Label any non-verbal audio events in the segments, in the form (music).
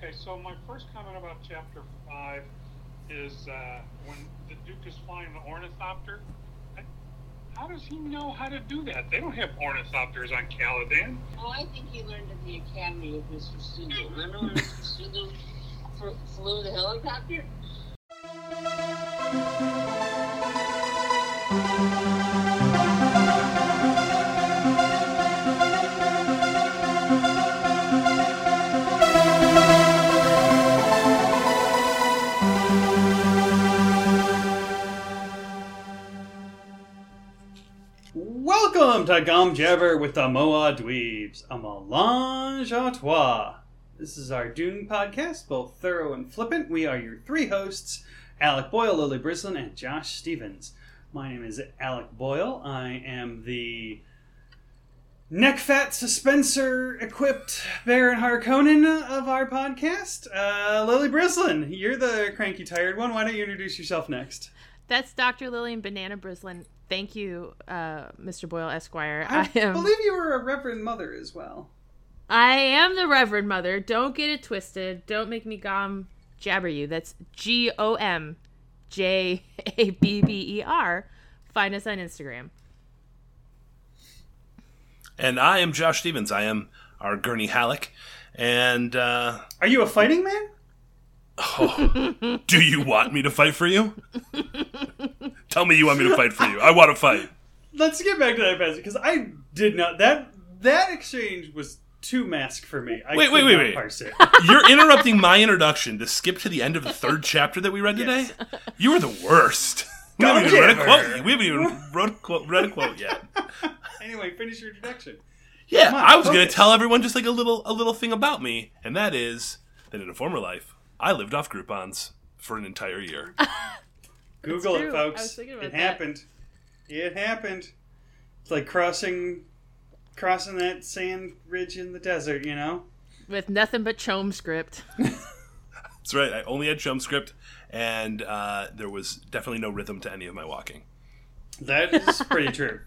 Okay, so my first comment about chapter five is uh, when the Duke is flying the ornithopter. How does he know how to do that? They don't have ornithopters on Caladan. Oh, I think he learned at the academy with Mr. Sulu. Remember when Mr. Sulu flew the helicopter? To Gum with the Moa Dweebs, a melange à. This is our Dune podcast, both thorough and flippant. We are your three hosts, Alec Boyle, Lily Brislin, and Josh Stevens. My name is Alec Boyle. I am the neck fat suspensor equipped Baron Harkonnen of our podcast. Uh, Lily Brislin, you're the cranky tired one. Why don't you introduce yourself next? That's Dr. Lillian Banana Brislin. Thank you, uh, Mr. Boyle Esquire. I, I am. believe you were a Reverend Mother as well. I am the Reverend Mother. Don't get it twisted. Don't make me gom jabber you. That's G O M J A B B E R. Find us on Instagram. And I am Josh Stevens. I am our Gurney Halleck. And uh, Are you a fighting man? Oh, do you want me to fight for you? Tell me you want me to fight for you. I want to fight. Let's get back to that passage because I did not that that exchange was too mask for me. I Wait, could wait, wait, wait. Parse it. You're interrupting my introduction to skip to the end of the third (laughs) chapter that we read today. Yes. You are the worst. We haven't even read a Gumjabber. quote. We haven't even wrote a quote, read a quote yet. (laughs) anyway, finish your introduction. Yeah, on, I was going to tell everyone just like a little a little thing about me, and that is that in a former life, I lived off Groupons for an entire year. (laughs) Google it, true. I folks. was thinking about It that. happened. It happened. It's like crossing crossing that sand ridge in the desert. You know. With nothing but CHOAM script. (laughs) That's right. I only had CHOAM script, and uh, there was definitely no rhythm to any of my walking. That is (laughs) pretty true.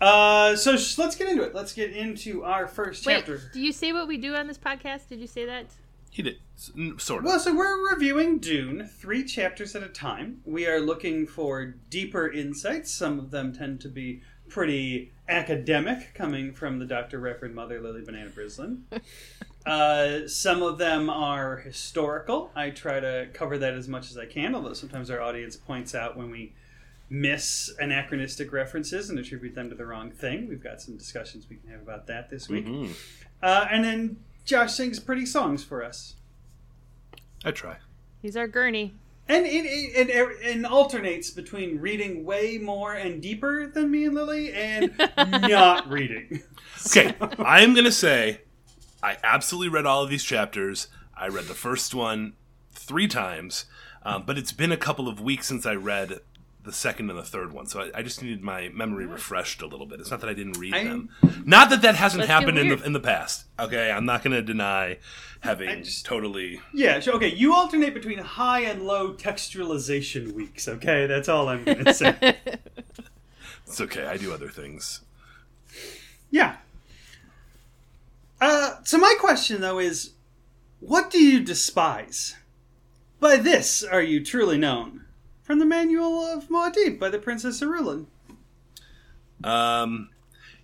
Uh, so sh- let's get into it. Let's get into our first Wait, chapter. do you say what we do on this podcast? Did you say that? He did sort of. Well, so we're reviewing Dune three chapters at a time. We are looking for deeper insights. Some of them tend to be pretty academic, coming from the Dr. Reverend Mother Lily Banana Brislin. (laughs) uh, some of them are historical. I try to cover that as much as I can, although sometimes our audience points out when we miss anachronistic references and attribute them to the wrong thing. We've got some discussions we can have about that this week. Mhm. Uh, and then Josh sings pretty songs for us. I try. He's our gurney. And it, it, it, it alternates between reading way more and deeper than me and Lily and (laughs) not reading. Okay, I am gonna say, I absolutely read all of these chapters. I read the first one three times, um, but it's been a couple of weeks since I read the second and the third one, so I, I just needed my memory refreshed a little bit. It's not that I didn't read I- them, not that that hasn't happened in the in the past. Okay, I'm not gonna deny having just- totally. Yeah, so- okay, you alternate between high and low textualization weeks, okay? That's all I'm going to say. (laughs) It's okay. I do other things. yeah. Uh, so my question, though, is what do you despise? By this are you truly known? From the Manual of Muad'Dib by the Princess Irulan. Um,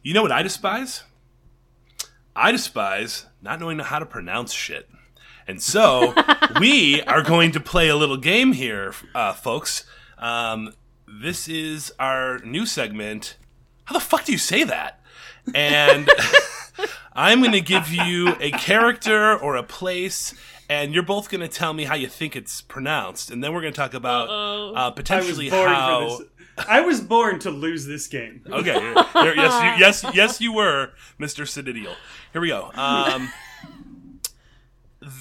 you know what I despise? I despise not knowing how to pronounce shit. And so (laughs) we are going to play a little game here, uh, folks. Um, this is our new segment. How the fuck do you say that? And (laughs) (laughs) I'm going to give you a character or a place, and you're both going to tell me how you think it's pronounced. And then we're going to talk about uh, I was potentially born how. for this. I was born to lose this game. (laughs) Okay. here- here- yes, you, yes, yes, you were, Mister Sididial. Here we go. Um,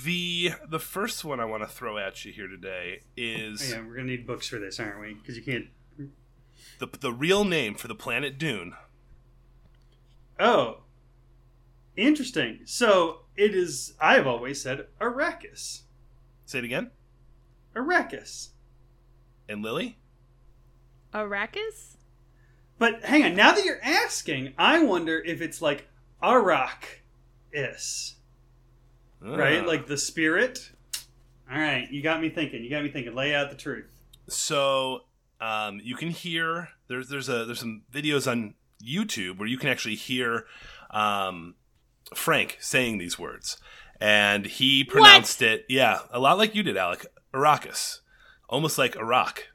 the the first one I want to throw at you here today is Yeah, we're gonna need books for this, aren't we? Because you can't. the the real name for the planet Dune. Oh, interesting. So it is. I've always said Arrakis. Say it again. Arrakis. And Lily. Arrakis? But hang on. Now that you're asking, I wonder if it's like Arak is. right? Ah. Like the spirit. All right, you got me thinking. You got me thinking. Lay out the truth. So um, you can hear there's there's a there's some videos on YouTube where you can actually hear um, Frank saying these words, and he pronounced it yeah a lot like you did, Alec. Arrakis, almost like Iraq.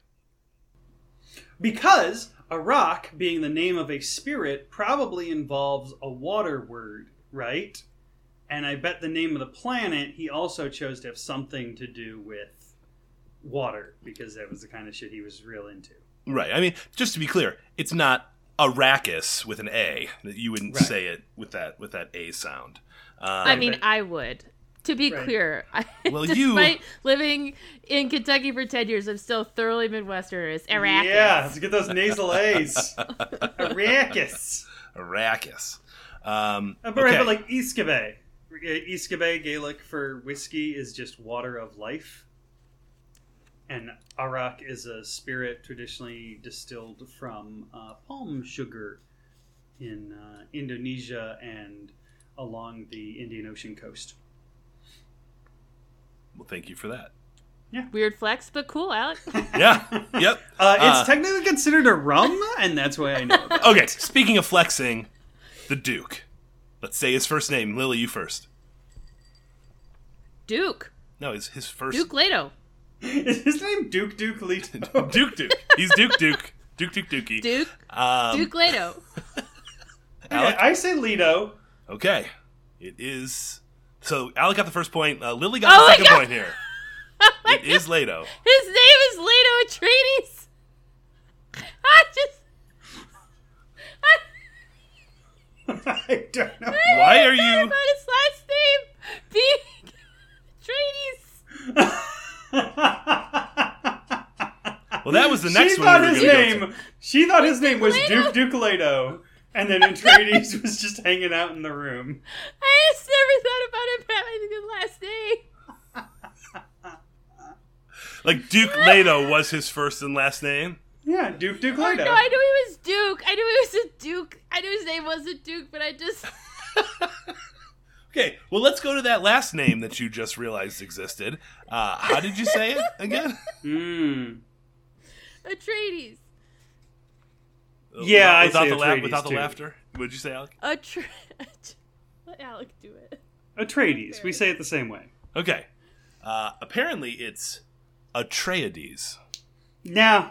Because Arak, being the name of a spirit, probably involves a water word, right? And I bet the name of the planet he also chose to have something to do with water because that was the kind of shit he was real into. Right. I mean, just to be clear, it's not Arrakis with an A. You wouldn't Right. say it with that with that A sound. Um, I mean, but- I would. To be Right. clear, I, (laughs) Well, you- despite living in Kentucky for ten years, I'm still thoroughly Midwestern. It's Iraq. Yeah, let's get those nasal A's. (laughs) Arrakis. Arrakis. Um, Uh, But right, okay. but like Iskabe. Iskabe, Gaelic for whiskey, is just water of life. And Arak is a spirit traditionally distilled from uh, palm sugar in uh, Indonesia and along the Indian Ocean coast. well, thank you for that. Yeah. Weird flex, but cool, Alec. (laughs) Yeah. yep. Uh, it's Uh, technically considered a rum, and that's why I know. About Okay. it. Speaking of flexing, the Duke. Let's say his first name. Lily, you first. Duke. No, his his first Duke Leto. Is his name Duke Duke Leto? (laughs) Duke Duke. He's Duke Duke. Duke Duke Dukey. Duke. Um, Duke Leto. (laughs) Alec? I say Leto. Okay. It is. So Alec got the first point. Uh, Lily got Oh the second God. point here. (laughs) It is Leto. His name is Leto Atreides. I just. I, I don't know. Why are I you- talking About his last name being Atreides. Well, that was the next she one. thought we were his gonna go to. name. She thought his name was Duke Duke and then Atreides (laughs) was just hanging out in the room. I just never thought about him having a good last name. Like Duke Leto was his first and last name. Yeah, Duke Duke Oh, no, I knew he was Duke. I knew he was a Duke. I knew his name wasn't Duke, but I just. (laughs) Okay, well, let's go to that last name that you just realized existed. Uh, how did you say it again? (laughs) Mm. Atreides. Yeah, I'd without say the la- Atreides, without the laughter. What'd you say, Alec? Atre- (laughs) Let Alec do it. Atreides. We say it the same way. Okay. Uh, apparently, it's Atreides. Nah.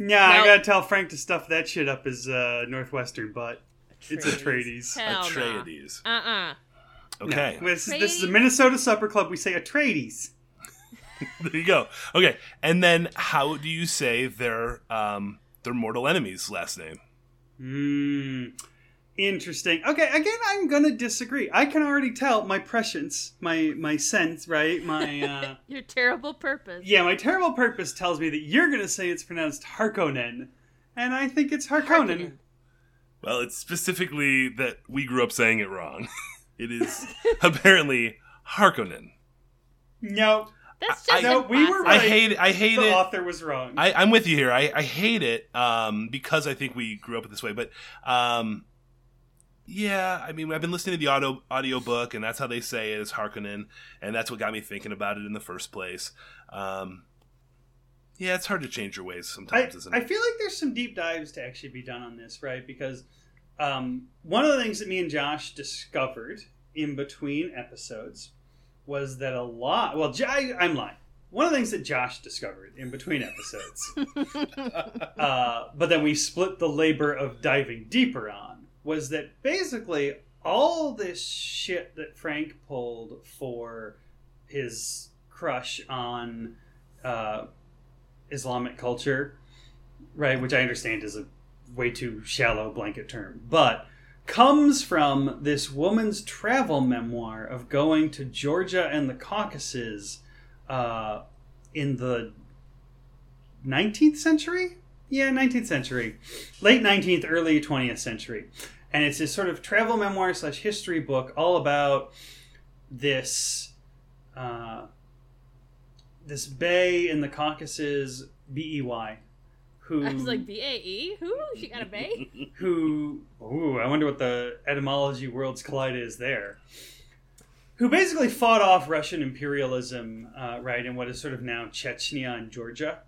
Nah, I gotta tell Frank to stuff that shit up his uh, Northwestern butt. It's Atreides. Hell Atreides. Uh uh Okay, No, this, is, this is the Minnesota Supper Club. We say Atreides. (laughs) there you go. Okay, and then how do you say their um, their mortal enemy's last name? Hmm. Interesting. Okay, again, I'm gonna disagree. I can already tell my prescience, my my sense, right? My (laughs) uh, Your terrible purpose. yeah, my terrible purpose tells me that you're gonna say it's pronounced Harkonnen, and I think it's Harkonnen. Harkonnen. Well, it's specifically that we grew up saying it wrong. (laughs) it is (laughs) apparently Harkonnen. No, That's just No, we were impossible. I hate it. I hate the it. author was wrong. I, I'm with you here. I, I hate it um, because I think we grew up this way. But um, yeah, I mean, I've been listening to the audio audiobook, and that's how they say it is Harkonnen, and that's what got me thinking about it in the first place. Um, yeah, it's hard to change your ways I, sometimes, isn't I feel like there's some deep dives to actually be done on this, right? Because um, one of the things that me and Josh discovered in between episodes was that a lot. Well, I, I'm lying. One of the things that Josh discovered in between episodes, (laughs) uh, but then we split the labor of diving deeper on, was that basically all this shit that Frank pulled for his crush on uh, Islamic culture, right, which I understand is a way too shallow blanket term, but comes from this woman's travel memoir of going to Georgia and the Caucasus uh, in the 19th century? Yeah, 19th century. Late 19th, early 20th century. And it's this sort of travel memoir slash history book all about this uh, this bay in the Caucasus, B E Y, who I was like, B A E? Who? She got a bay? (laughs) who ooh, I wonder what the etymology worlds collide is there. who basically fought off Russian imperialism, uh, right, in what is sort of now Chechnya and Georgia.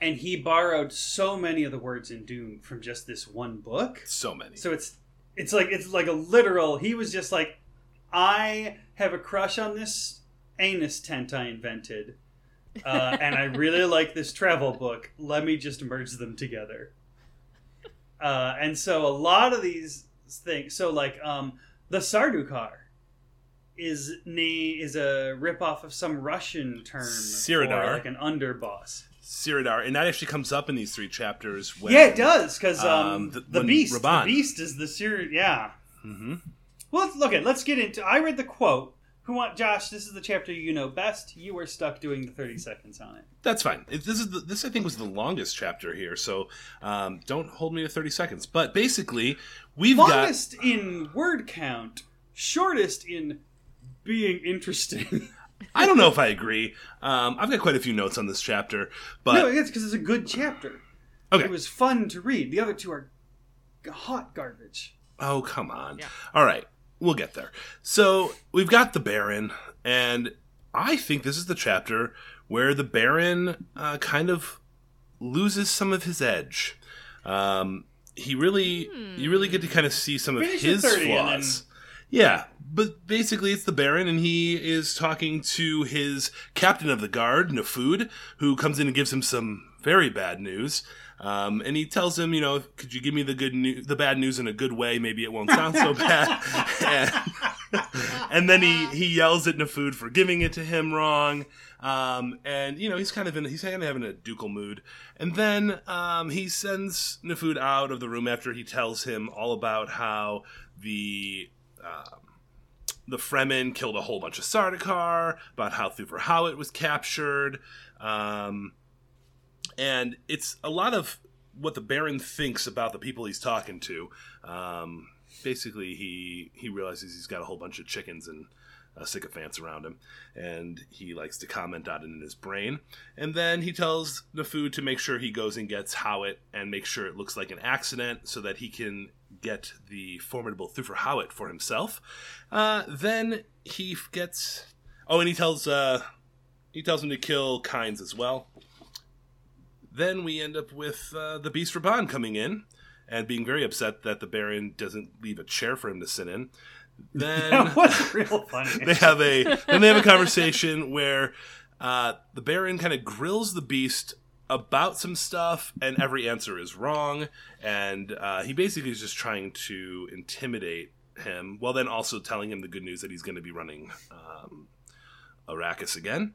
And he borrowed so many of the words in Dune from just this one book. So many. So it's it's like it's like a literal. He was just like, I have a crush on this anus tent I invented, uh, and I really like this travel book. Let me just merge them together. Uh, and so a lot of these things. So like um, the Sardaukar is na- is a ripoff of some Russian term Siridar. like an underboss. Siridar, and that actually comes up in these three chapters. When, yeah, it does because um, um, the, the- beast, Rabban- the beast is the Sir. Yeah. Mm-hmm. Well, look at. Let's get into. I read the quote. Who want Josh? This is the chapter you know best. You were stuck doing the thirty seconds on it. That's fine. This is the, this I think was the longest chapter here, so um, don't hold me to thirty seconds. But basically, we've Longest in word count, shortest in being interesting. I don't know if (laughs) I agree. Um, I've got quite a few notes on this chapter, but no, it's because it's a good chapter. okay. It was fun to read. The other two are hot garbage. Oh, come on. Yeah. All right. We'll get there. So, we've got the Baron, and I think this is the chapter where the Baron uh, kind of loses some of his edge. Um, he really, you really get to kind of see some of Finish the his flaws. Yeah, but basically it's the Baron, and he is talking to his captain of the guard, Nefud, who comes in and gives him some very bad news. Um, and he tells him, you know, could you give me the good news, the bad news in a good way? Maybe it won't sound so bad. and, (laughs) (laughs) and then he he yells at Nefud for giving it to him wrong. Um, and you know he's kind of in he's kind of having a ducal mood. And then um, he sends Nefud out of the room after he tells him all about how the um, the Fremen killed a whole bunch of Sardaukar, about how Thufir Hawat was captured. Um, and it's a lot of what the Baron thinks about the people he's talking to. Um, basically, he he realizes he's got a whole bunch of chickens and uh, sycophants around him, and he likes to comment on it in his brain. And then he tells Nefud to make sure he goes and gets Hawat and make sure it looks like an accident, so that he can get the formidable Thufir Hawat for himself. Uh, then he gets. Oh, and he tells uh, he tells him to kill Kynes as well. Then we end up with uh, the Beast Raban coming in and being very upset that the Baron doesn't leave a chair for him to sit in. Then (laughs) That was real funny. (laughs) they have a then they have a conversation where uh, the Baron kind of grills the Beast about some stuff, and every answer is wrong, and uh, he basically is just trying to intimidate him, while then also telling him the good news that he's going to be running um, Arrakis again.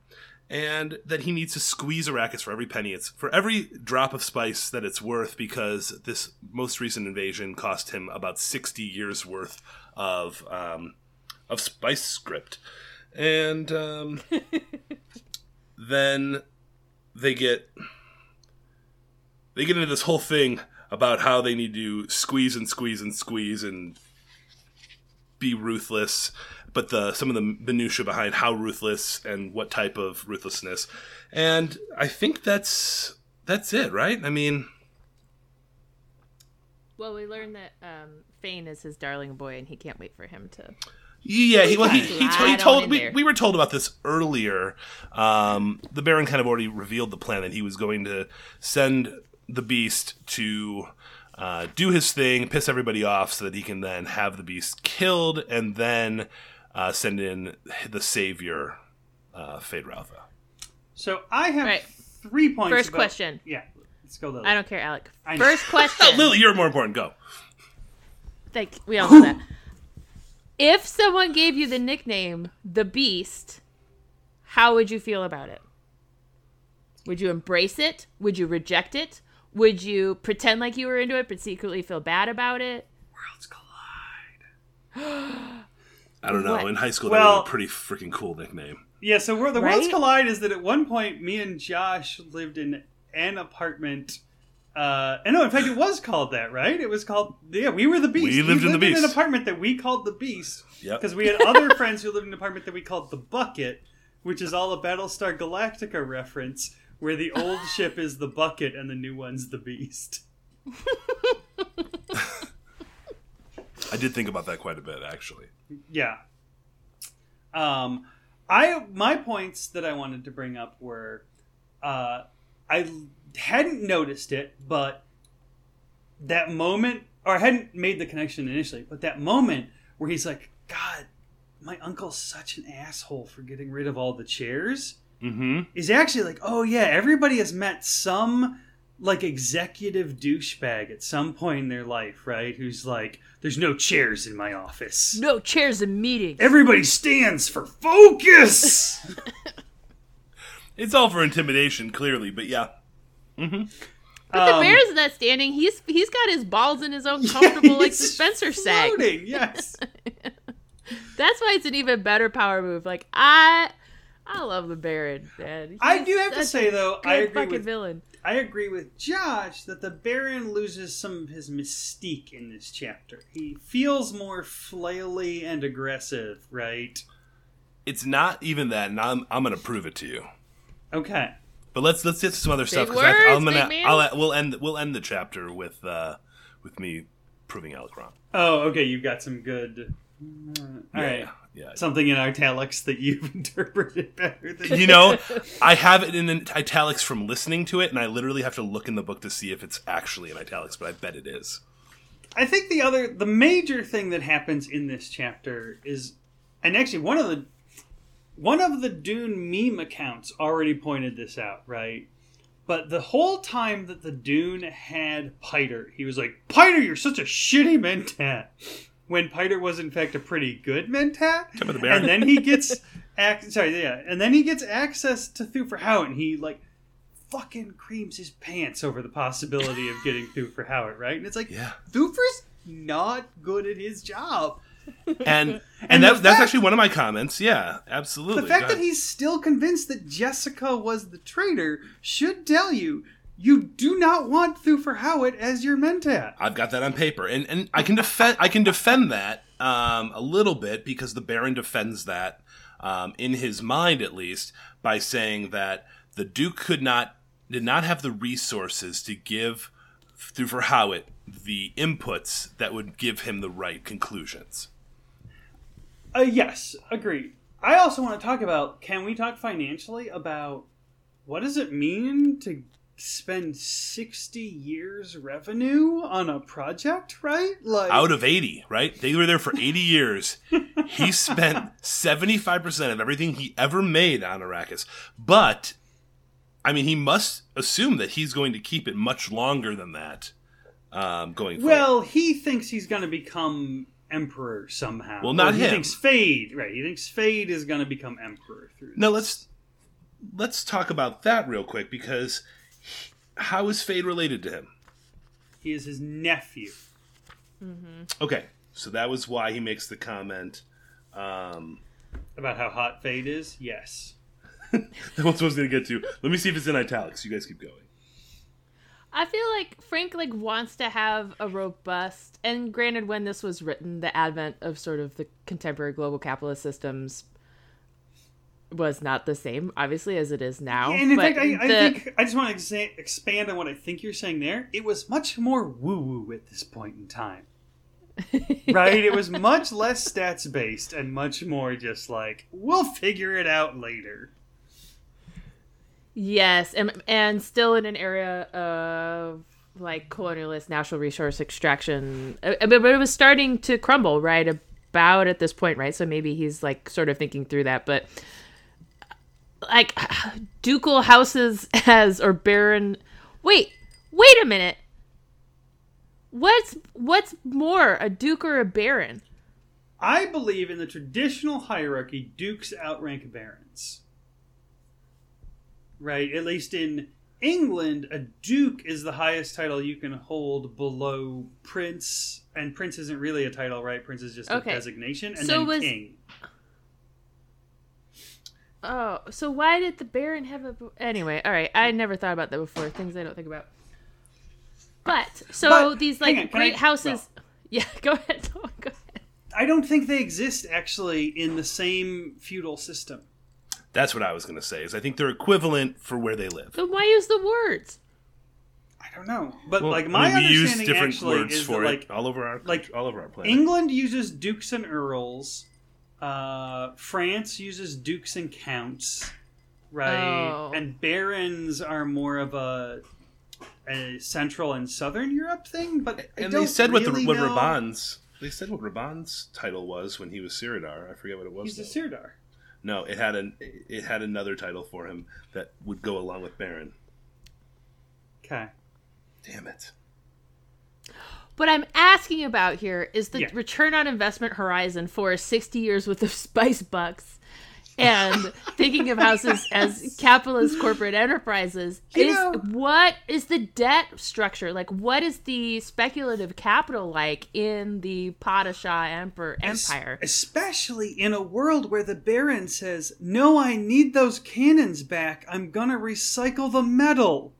And that he needs to squeeze Arrakis for every penny it's for every drop of spice that it's worth because this most recent invasion cost him about sixty years worth of um, of spice script, and um, (laughs) then they get they get into this whole thing about how they need to squeeze and squeeze and squeeze and be ruthless, but the some of the minutia behind how ruthless and what type of ruthlessness, and I think that's that's it, right? I mean, Well, we learned that um, Feyd is his darling boy, and he can't wait for him to. Yeah, he, well, he, he, to- he told we, we were told about this earlier. Um, the Baron kind of already revealed the plan that he was going to send the Beast to uh, do his thing, piss everybody off, so that he can then have the Beast killed, and then uh, send in the Savior, uh, Feyd-Rautha. So I have Right. three points. First about- question. Yeah, let's go. Lily. I don't care, Alec. I. First (laughs) question. Lily, you're more important. Go. Like we all know that. (laughs) If someone gave you the nickname the Beast, how would you feel about it? Would you embrace it? Would you reject it? Would you pretend like you were into it but secretly feel bad about it? Worlds collide. (gasps) (gasps) (gasps) I don't know. What? In high school, that was a pretty freaking cool nickname. Yeah, so where the worlds collide is that at one point me and Josh lived in an apartment. Uh, and no, in fact, it was called that, right? It was called yeah. We were the Beast. We lived in the Beast. in an apartment that we called the Beast Yep. because we had other (laughs) friends who lived in an apartment that we called the Bucket, which is all a Battlestar Galactica reference, where the old ship is the Bucket and the new one's the Beast. (laughs) I did think about that quite a bit, actually. Yeah. Um, I my points that I wanted to bring up were, uh, I hadn't noticed it, but that moment, or I hadn't made the connection initially, but that moment where he's like, "God, my uncle's such an asshole for getting rid of all the chairs," Mm-hmm. is actually like, "Oh yeah, everybody has met some." Like executive douchebag at some point in their life, right? Who's like, "There's no chairs in my office." No chairs in meetings. Everybody stands for focus. (laughs) It's all for intimidation, clearly, but yeah. But the Um, bear is not standing. He's he's got his balls in his own comfortable like (laughs) He's dispenser sack. Yes. (laughs) That's why it's an even better power move. Like I, I love the Baron. Man. I do have to say though, good I agree fucking with villain. I agree with Josh that the Baron loses some of his mystique in this chapter. He feels more flaily and aggressive, right? It's not even that, and I'm, I'm going to prove it to you. Okay. But let's let's get to some other stuff Big I, I'm words, gonna. I'll we'll end we'll end the chapter with uh with me proving Alec wrong. Oh, okay. You've got some good. Uh, All yeah, right. yeah. Something in italics that you've (laughs) interpreted better than You know, (laughs) I have it in italics from listening to it, and I literally have to look in the book to see if it's actually in italics, but I bet it is. I think the other, the major thing that happens in this chapter is, and actually one of the, one of the Dune meme accounts already pointed this out, right? But the whole time that the Dune had Piter, he was like, "Piter, you're such a shitty mentat." When Piter was in fact a pretty good mentat, the and then he gets, ac- sorry, yeah, and then he gets access to Thufir Hawat, and he like fucking creams his pants over the possibility of getting Thufir Hawat, right? And it's like, Yeah. Thufir's not good at his job. And (laughs) and, And that, that's actually one of my comments. Yeah, absolutely. The fact that he's still convinced that Jessica was the traitor should tell you you do not want Thufir Hawat as your mentat. I've got that on paper, and and I can defend I can defend that um, a little bit because the Baron defends that um, in his mind at least by saying that the Duke could not did not have the resources to give Thufir Hawat the inputs that would give him the right conclusions. Uh, yes, agreed. I also want to talk about can we talk financially about what does it mean to spend 60 years revenue on a project, right? Like Out of 80, right? They were there for 80 years. He spent 75% of everything he ever made on Arrakis. But, I mean, he must assume that he's going to keep it much longer than that um, going forward. Well, he thinks he's going to become emperor somehow. Well, not Or he him. thinks Feyd, right? He thinks Feyd is going to become emperor through. Now, this. let's let's talk about that real quick because how is Feyd related to him? He is his nephew. Okay, so that was why he makes the comment. Um, About how hot Feyd is? Yes. (laughs) that was what I was going to get to. Let me see if it's in italics. You guys keep going. I feel like Frank like wants to have a robust and granted when this was written, the advent of sort of the contemporary global capitalist systems was not the same, obviously, as it is now. and in fact, I, I the- think I just want to exa- expand on what I think you're saying there. It was much more woo woo at this point in time. (laughs) right? It was much less stats based and much more just like, we'll figure it out later. Yes, and and still in an area of like colonialist natural resource extraction, Uh, but, but it was starting to crumble right about at this point, right? So maybe he's like sort of thinking through that, but like (sighs) ducal houses as or baron. Wait, wait a minute. What's what's more, a duke or a baron? I believe in the traditional hierarchy, dukes outrank barons. Right? At least in England, a duke is the highest title you can hold below prince, and prince isn't really a title, right? Prince is just Okay. a designation, and So then was- king. Oh, so why did the Baron have a? Anyway, all right. I never thought about that before. Things I don't think about. But so But, these like on, great I- houses. (laughs) Yeah, go ahead. (laughs) go ahead. I don't think they exist actually in the same feudal system. That's what I was going to say. Is I think they're equivalent for where they live. Then why use the words? I don't know, but Well, like I my mean, we use understanding different actually words is for that, it like all over our like, all over our planet. England uses dukes and earls. Uh, France uses dukes and counts, right? Oh. And barons are more of a a Central and Southern Europe thing. But I and don't they said what the really what know. Rabban's they said what Rabban's title was when he was Siridar. I forget what it was. He's a though. Sirdar. no, it had an it had another title for him that would go along with Baron. Okay. Damn it. What I'm asking about here is the Yeah. return on investment horizon for 60 years worth of (laughs) spice bucks and (laughs) thinking of houses as capitalist corporate enterprises You is know- what is the debt structure like what is the speculative capital like in the Padishah emperor empire especially in a world where the Baron says, "No, I need those cannons back. I'm gonna recycle the metal."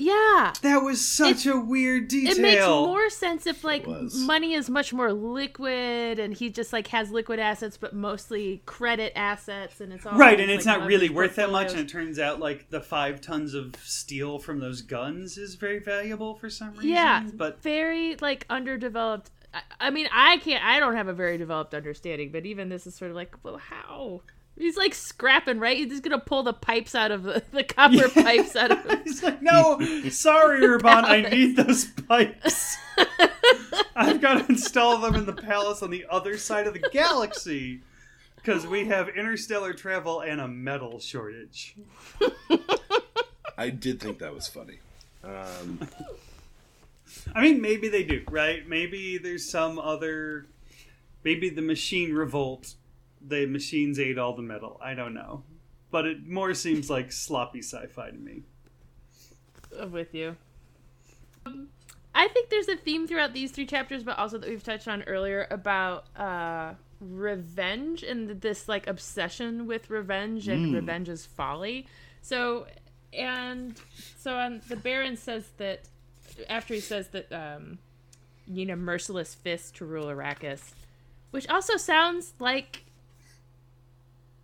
Yeah That was such It- a weird detail. it makes more sense if like money is much more liquid and he just like has liquid assets but mostly credit assets and it's all Right, these, and it's like, not really leveraged worth that much, and it turns out like the five tons of steel from those guns is very valuable for some reason. yeah but very like underdeveloped I, I mean i can't i don't have a very developed understanding but even this is sort of like well how he's like scrapping right he's just gonna pull the pipes out of the, (laughs) the copper pipes out of (laughs) he's like, "No, sorry, (laughs) Urban, I need those pipes. I've got to install them in the palace on the other side of the galaxy." Because we have interstellar travel and a metal shortage. I did think that was funny. Um, I mean, maybe they do, right? Maybe there's some other. Maybe the machine revolt. The machines ate all the metal. I don't know, but it more seems like sloppy sci-fi to me. I'm with you. Um, I think there's a theme throughout these three chapters, but also that we've touched on earlier about uh, revenge and this like obsession with revenge and revenge's folly. So, and so on, the Baron says that after he says that um, you need a merciless fist to rule Arrakis, which also sounds like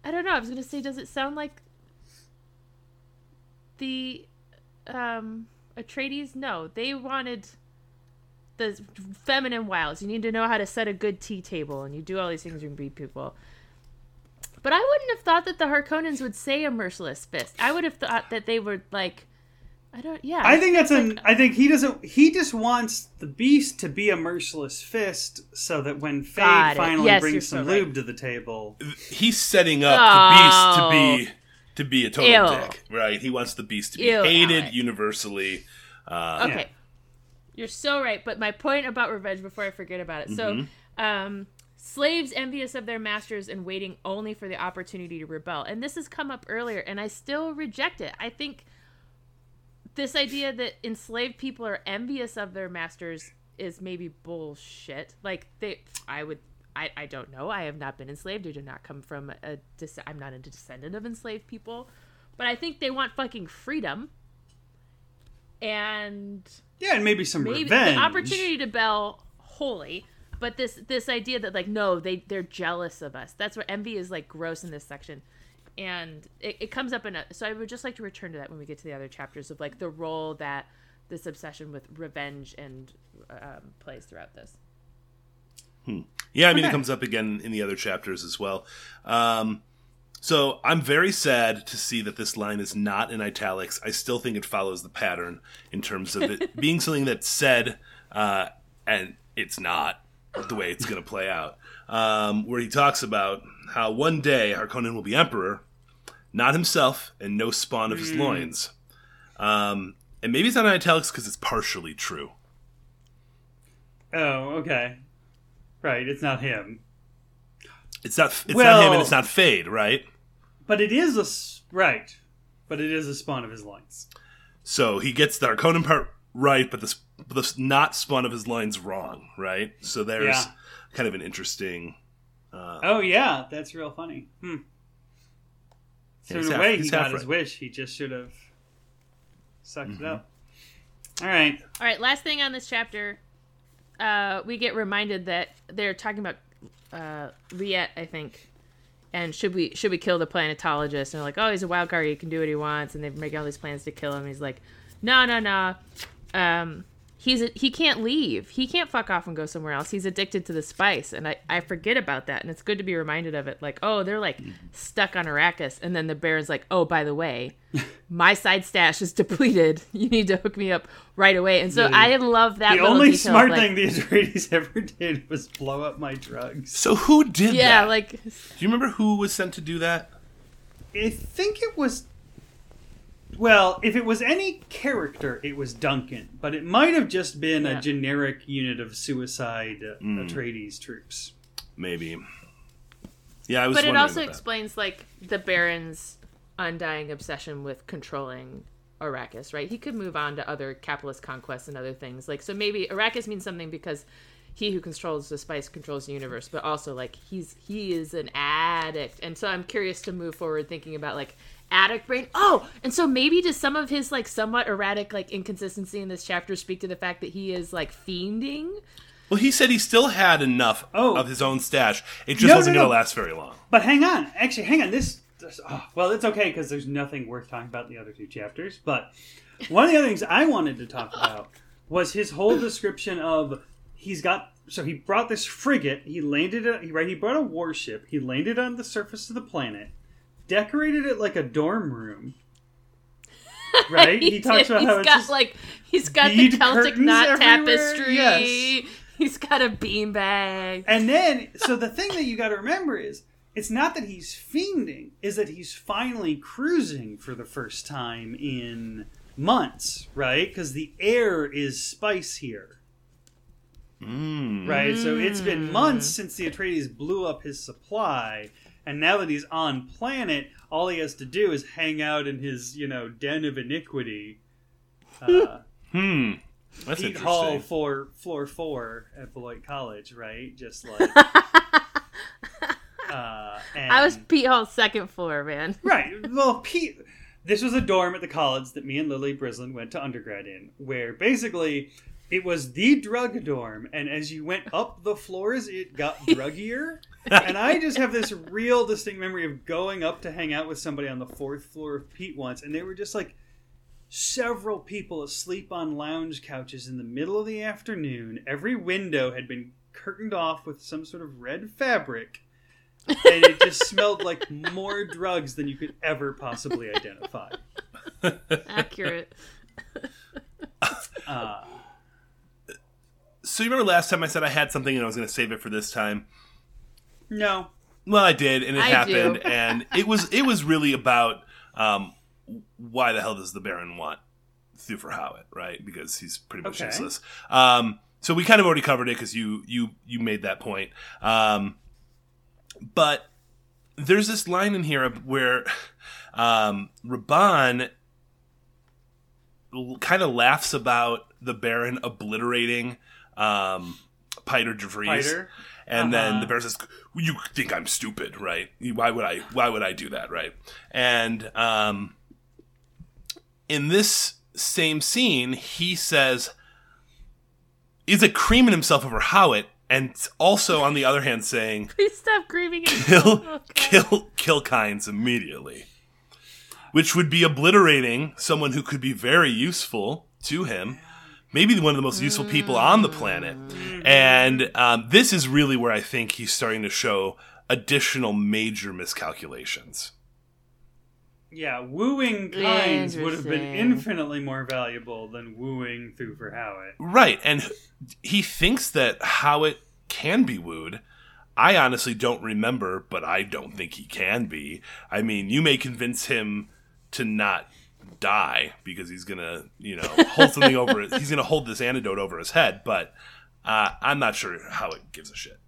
I don't know. I was gonna say, does it sound like the um Atreides? No, they wanted the feminine wiles. You need to know how to set a good tea table, and you do all these things and beat people. But I wouldn't have thought that the Harkonnens would say a merciless fist. I would have thought that they were like, I don't. Yeah, I think that's it's an. I think he doesn't. He just wants the beast to be a merciless fist, so that when Feyd finally Yes, you're brings so some right. lube to the table, he's setting up Oh. the beast to be to be a total Ew. dick, right? He wants the beast to be Ew, hated Alec. universally. Uh, Okay. Yeah. You're so right. But my point about revenge, before I forget about it. So, um, slaves envious of their masters and waiting only for the opportunity to rebel. And this has come up earlier, and I still reject it. I think this idea that enslaved people are envious of their masters is maybe bullshit. Like, they, I would. I, I don't know. I have not been enslaved. I do not come from a. I'm not a descendant of enslaved people, but I think they want fucking freedom. And yeah, and maybe some maybe revenge. the opportunity to bell holy but this this idea that like no they they're jealous of us that's where envy is like gross in this section and it, it comes up in a so i would just like to return to that when we get to the other chapters of like the role that this obsession with revenge and um, plays throughout this hmm. Yeah, I mean, Okay. it comes up again in the other chapters as well. Um, so I'm very sad to see that this line is not in italics. I still think it follows the pattern in terms of it (laughs) being something that's said, uh, and it's not the way it's going to play out. Um, where he talks about how one day Harkonnen will be emperor, not himself, and no spawn of his loins. Um, and maybe it's not in italics because it's partially true. Oh, okay. Right, it's not him, It's not. It's not Well- him, and it's not Feyd, right? but it is a right. But it is a spawn of his loins. So he gets the Harkonnen part right, but the, the not spawn of his lines wrong, right? So there's Yeah. kind of an interesting. Uh, Oh yeah, that's real funny. Hmm. So Yeah, in a way, he got half his wish. He just should have sucked Mm-hmm. it up. All right. all right last thing on this chapter uh we get reminded that they're talking about uh Liet, i think and should we should we kill the planetologist? And they're like, oh, he's a wild card. He can do what he wants. And they're making all these plans to kill him. He's like, no, no, no. Um, he's a, he can't leave. He can't fuck off and go somewhere else. He's addicted to the spice, and I I forget about that. And it's good to be reminded of it. Like, oh, they're like stuck on Arrakis, and then the Baron's like, oh, by the way, (laughs) my side stash is depleted. (laughs) You need to hook me up right away. And so Yeah. I love that. the only detail, smart like- thing the (laughs) Atreides ever did was blow up my drugs. So who did Yeah, that? like do you remember who was sent to do that? I think it was. Well, if it was any character, it was Duncan, but it might have just been Yeah. a generic unit of suicide uh, Mm. Atreides troops. Maybe. Yeah, I was. but it also about that. explains like the Baron's undying obsession with controlling Arrakis, right? He could move on to other capitalist conquests and other things. Like so maybe Arrakis means something because he who controls the spice controls the universe, but also like he's he is an addict. And so I'm curious to move forward thinking about like addict brain. Oh, and so maybe does some of his like somewhat erratic like inconsistency in this chapter speak to the fact that he is like fiending? Well, he said he still had enough Oh. of his own stash. It just No, wasn't no, going to last very long. But hang on, actually, hang on. This, this oh, well, it's okay because there's nothing worth talking about in the other two chapters. But one of the other things I wanted to talk about was his whole description of he's got. So he brought this frigate. He landed it. He right. He brought a warship. He landed on the surface of the planet, decorated it like a dorm room. (laughs) Right. he, talks about He's how it's got just, like he's got the Celtic knot tapestry. yes. He's got a beanbag. And then, (laughs) so the thing that you got to remember is, it's not that he's fiending, is that he's finally cruising for the first time in months, right? Because the air is spice here, Mm. right? So it's been months since the Atreides blew up his supply, and now that he's on planet, all he has to do is hang out in his, you know, den of iniquity. Uh, (laughs) Hmm. That's Pete interesting. Hall for floor four at Beloit College, right? Just like. (laughs) uh, and, I was Pete Hall's second floor, man. (laughs) right. Well, Pete. This was a dorm at the college that me and Lily Brislin went to undergrad in, where basically it was the drug dorm, and as you went up the floors, it got (laughs) druggier. and I just have this real distinct memory of going up to hang out with somebody on the fourth floor of Pete once, and they were just like several people asleep on lounge couches in the middle of the afternoon. Every window had been curtained off with some sort of red fabric. and it just smelled like more drugs than you could ever possibly identify. (laughs) Accurate. Uh, So you remember last time I said I had something and I was going to save it for this time? no, Well, I did, and it I happened, do. (laughs) and it was it was really about um, why the hell does the Baron want Thufir Hawat, right? Because he's pretty much Okay. useless. Um, so we kind of already covered it because you you you made that point. Um, but there's this line in here where um, Rabban kind of laughs about the Baron obliterating um, Piter de Vries. Piter? And then Uh-huh. the bear says, "You think I'm stupid, right? Why would I? Why would I do that, right?" And um, in this same scene, he says, "Is it creaming himself over Hawat?" And also, on the other hand, saying, (laughs) Please stop grieving. and- kill (laughs) Oh, kill kill Kynes immediately which would be obliterating someone who could be very useful to him maybe one of the most useful people on the planet and um, this is really where i think he's starting to show additional major miscalculations yeah, wooing Kynes would have been infinitely more valuable than wooing Thufir Hawat. right and he thinks that Hawat can be wooed I honestly don't remember, but I don't think he can be. I mean, you may convince him to not die because he's gonna, you know, hold something (laughs) over. it. He's gonna hold this antidote over his head, but uh, I'm not sure how it gives a shit.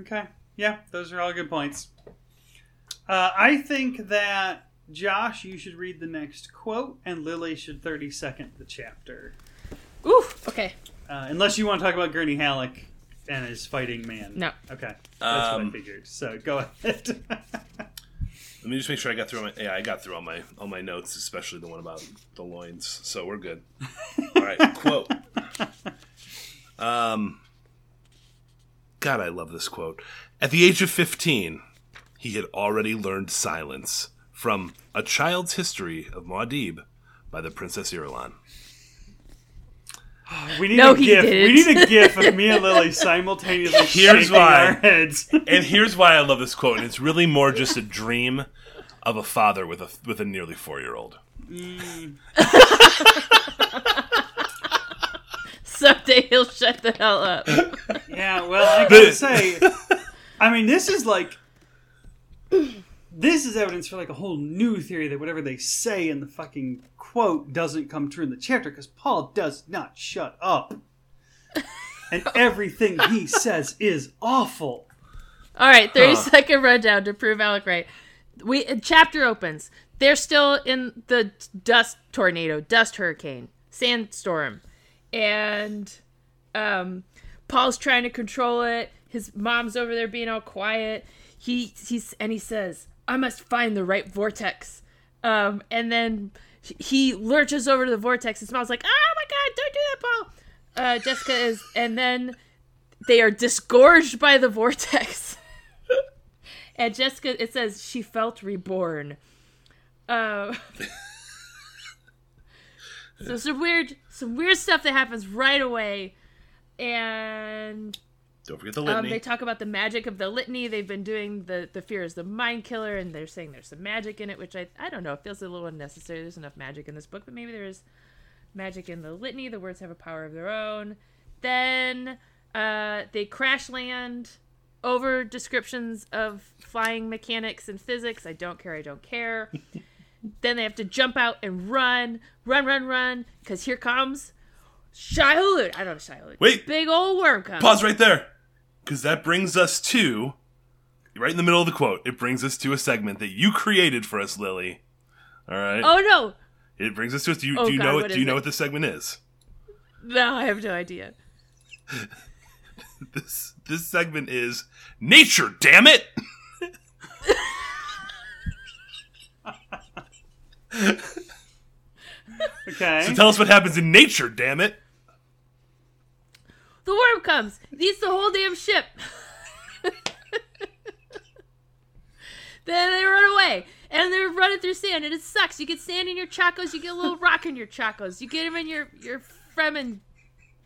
Okay, yeah, those are all good points. Uh, I think that Josh, you should read the next quote, and Lily should thirty second the chapter. Oof. Okay. Uh, unless you want to talk about Gurney Halleck and his fighting man. No. Okay, that's what I Um, figured. So go (laughs) ahead. Let me just make sure I got through my. Yeah, I got through all my all my notes, especially the one about the loins. So we're good. (laughs) All right, quote. Um, God, I love this quote. At the age of fifteen, he had already learned silence from A Child's History of Muad'Dib by the Princess Irulan. (sighs) We need No, a he gif. We didn't. need a gif of me and (laughs) Lily simultaneously Here's shaking why. our heads. (laughs) And here's why I love this quote. And it's really more just a dream of a father with a with a nearly four year old. Mm. (laughs) Someday he'll shut the hell up. Yeah, well, I gotta say, I mean, this is like, this is evidence for like a whole new theory that whatever they say in the fucking quote doesn't come true in the chapter because Paul does not shut up, (laughs) and everything he says is awful. All right, thirty Huh. second rundown to prove Alec right. We chapter opens. They're still in the dust tornado, dust hurricane, sandstorm, and um, Paul's trying to control it. His mom's over there being all quiet. He he's and he says, "I must find the right vortex." Um, and then he lurches over to the vortex. His mom's like, "Oh my god, don't do that, Paul." Uh, Jessica is, and then they are disgorged by the vortex. (laughs) and Jessica, it says she felt reborn. Uh, (laughs) so some weird, some weird stuff that happens right away, and Don't forget the um, litany. they talk about the magic of the litany. They've been doing the the fear is the mind killer, and they're saying there's some magic in it, which I I don't know. It feels a little unnecessary. There's enough magic in this book, but maybe there is magic in the litany. The words have a power of their own. Then uh, they crash land over descriptions of flying mechanics and physics. I don't care. I don't care. (laughs) then they have to jump out and run, run, run, run, because here comes Hulud. I don't know Shai Hulud. Wait. big old worm comes. Pause right there. Because that brings us to, right in the middle of the quote, it brings us to a segment that you created for us, Lily. All right? Oh no! It brings us to, do you, Oh, do you God, know what what, do you know it? what this segment is? No, I have no idea. (laughs) This, this segment is nature, damn it! (laughs) (laughs) (laughs) Okay. So tell us what happens in nature, damn it! The worm comes, it eats the whole damn ship. (laughs) then they run away, and they're running through sand, and it sucks. You get sand in your chacos, you get a little rock in your chacos, you get them in your your Fremen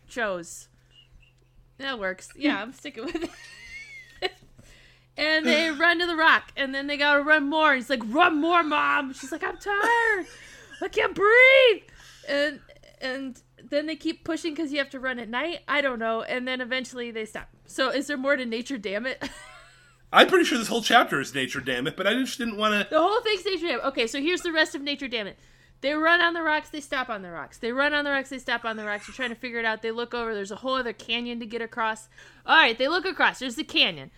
shows. That works. Yeah, I'm sticking with it. (laughs) and they run to the rock, and then they gotta run more. He's like, "Run more, mom." She's like, "I'm tired. I can't breathe." And and then they keep pushing because you have to run at night. I don't know. And then eventually they stop. So is there more to nature? Damn it. (laughs) I'm pretty sure this whole chapter is nature, damn it, but I just didn't want to. The whole thing's nature damn it. Okay, so here's the rest of nature damn it. They run on the rocks, they stop on the rocks. They run on the rocks, they stop on the rocks. They're trying to figure it out. They look over, there's a whole other canyon to get across. Alright, they look across. There's the canyon.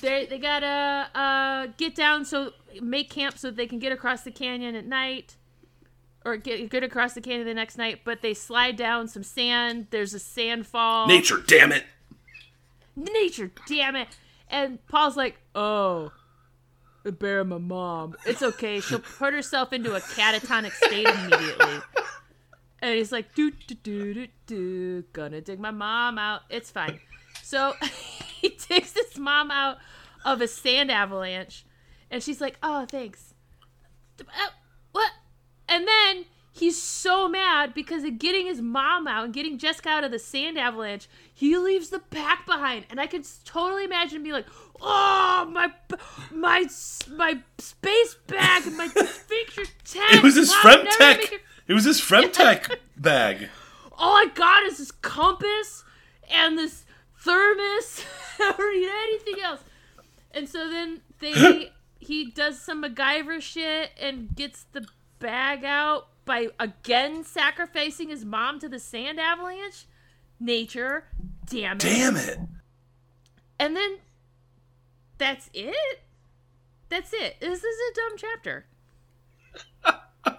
They they gotta uh get down so make camp so they can get across the canyon at night. Or get get across the canyon the next night, but they slide down some sand. There's a sandfall. Nature, damn it! nature, damn it. And Paul's like, oh, I bury my mom. It's okay. She'll put herself into a catatonic state immediately. And he's like, do, do, do, do, do, gonna dig my mom out. It's fine. So (laughs) he takes his mom out of a sand avalanche. And she's like, oh, thanks. And then he's so mad because of getting his mom out and getting Jessica out of the sand avalanche, he leaves the pack behind. And I could totally imagine being like, "Oh, my my my space bag and my (laughs) sphincter tech. It was his Fremtech! her- It was his Fremtech (laughs) bag. All I got is this compass and this thermos. (laughs) Don't anything else. And so then they he does some MacGyver shit and gets the bag out by again sacrificing his mom to the sand avalanche. Nature, damn it. Damn it! And then that's it. That's it. This is a dumb chapter. (laughs)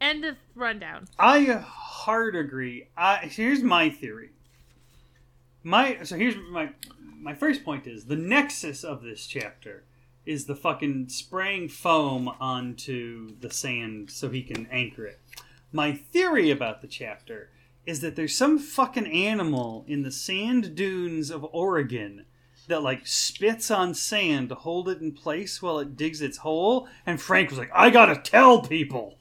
End of rundown. I hard agree. I here's my theory. My so here's my my first point is the nexus of this chapter is the fucking spraying foam onto the sand so he can anchor it. My theory about the chapter is that there's some fucking animal in the sand dunes of Oregon that like spits on sand to hold it in place while it digs its hole and Frank was like, "I got to tell people."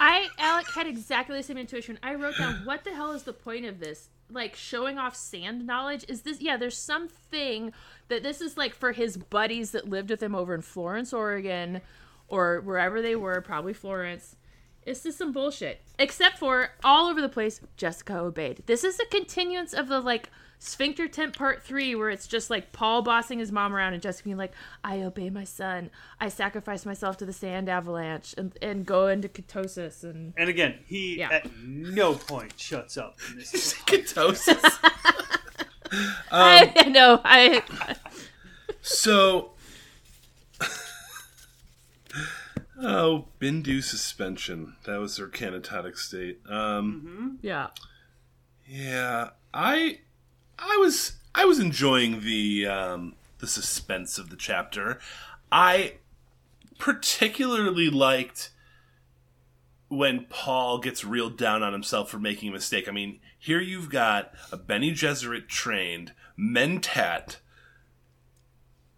I Alec had exactly the same intuition. I wrote down, "What the hell is the point of this? Like showing off sand knowledge? Is this? Yeah, there's something that this is like for his buddies that lived with him over in Florence, Oregon, or wherever they were, probably Florence. It's just some bullshit. Except for all over the place, Jessica obeyed. This is a continuance of the like Sphincter Tent Part 3, where it's just like Paul bossing his mom around and Jessica being like, I obey my son. I sacrifice myself to the sand avalanche and, and go into ketosis. And And again, he Yeah. at no point shuts up in this. (laughs) book. Ketosis. (laughs) I (laughs) know, I. So, oh, Bindu suspension. That was her canatotic state. Um, Yeah. Yeah, I, I was, I was enjoying the um, the suspense of the chapter. I particularly liked when Paul gets reeled down on himself for making a mistake. I mean, here you've got a Bene Gesserit trained mentat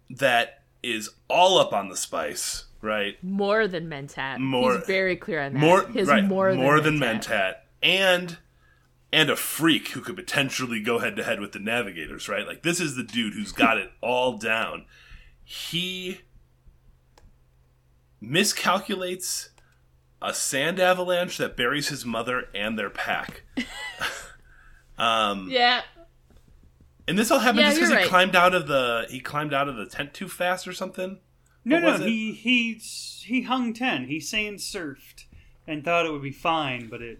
that is all up on the spice, right? More than Mentat. More- He's very clear on that. More His right, more, more than, than Mentat. mentat, and and a freak who could potentially go head to head with the navigators, right? Like this is the dude who's got it (laughs) all down. He miscalculates a sand avalanche that buries his mother and their pack. (laughs) um, Yeah. and this all happened Yeah, just because you're he right. climbed out of the he climbed out of the tent too fast or something. No, What no, it? he he he hung ten. He sand surfed and thought it would be fine, but it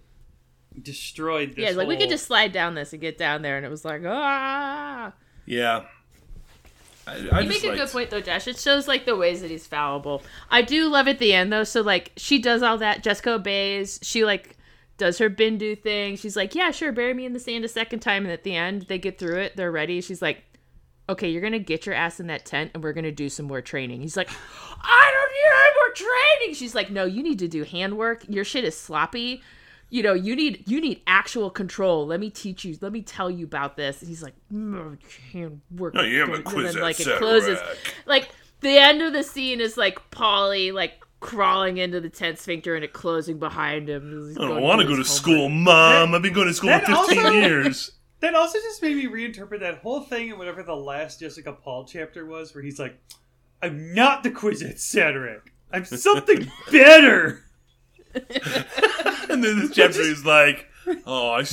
destroyed this. Yeah, like we could just slide down this and get down there, and it was like, ah. Yeah, I, I You just make a good point though, Josh. It shows like the ways that he's fallible. I do love at the end though. So like she does all that. Jessica obeys. She like does her Bindu thing. She's like, yeah, sure, bury me in the sand a second time. And at the end, they get through it. They're ready. She's like, okay, you're gonna get your ass in that tent, and we're gonna do some more training. He's like, I don't need any more training. She's like, no, you need to do handwork. Your shit is sloppy. You know, you need you need actual control. Let me teach you. Let me tell you about this. And he's like, mm, handwork. I am a and quiz then, like it closes Sarac. like the end of the scene is like Polly like crawling into the tent sphincter and it closing behind him. He's I don't want to go to school, homework. Mom. I've been going to school for 15 also- years. (laughs) That also just made me reinterpret that whole thing in whatever the last Jessica Paul chapter was, where he's like, "I'm not the Kwisatz Haderach. I'm something (laughs) better." (laughs) and then this chapter is like, oh, I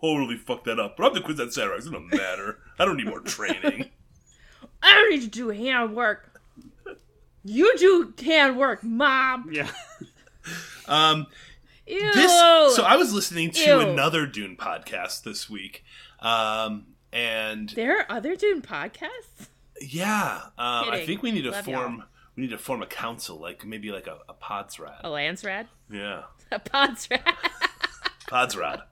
totally fucked that up. But I'm the Kwisatz Haderach. It doesn't matter. I don't need more training. (laughs) I don't need to do handwork. You do handwork, mom. Yeah, (laughs) Um, Ew. this. So I was listening to Ew. another Dune podcast this week. Um, and there are other Dune podcasts. yeah, uh, I think we need to Love form. y'all. We need to form a council, like maybe like a, a Podsrad. A Landsraad. Yeah, (laughs) A pod's rad. (laughs) Podsrad.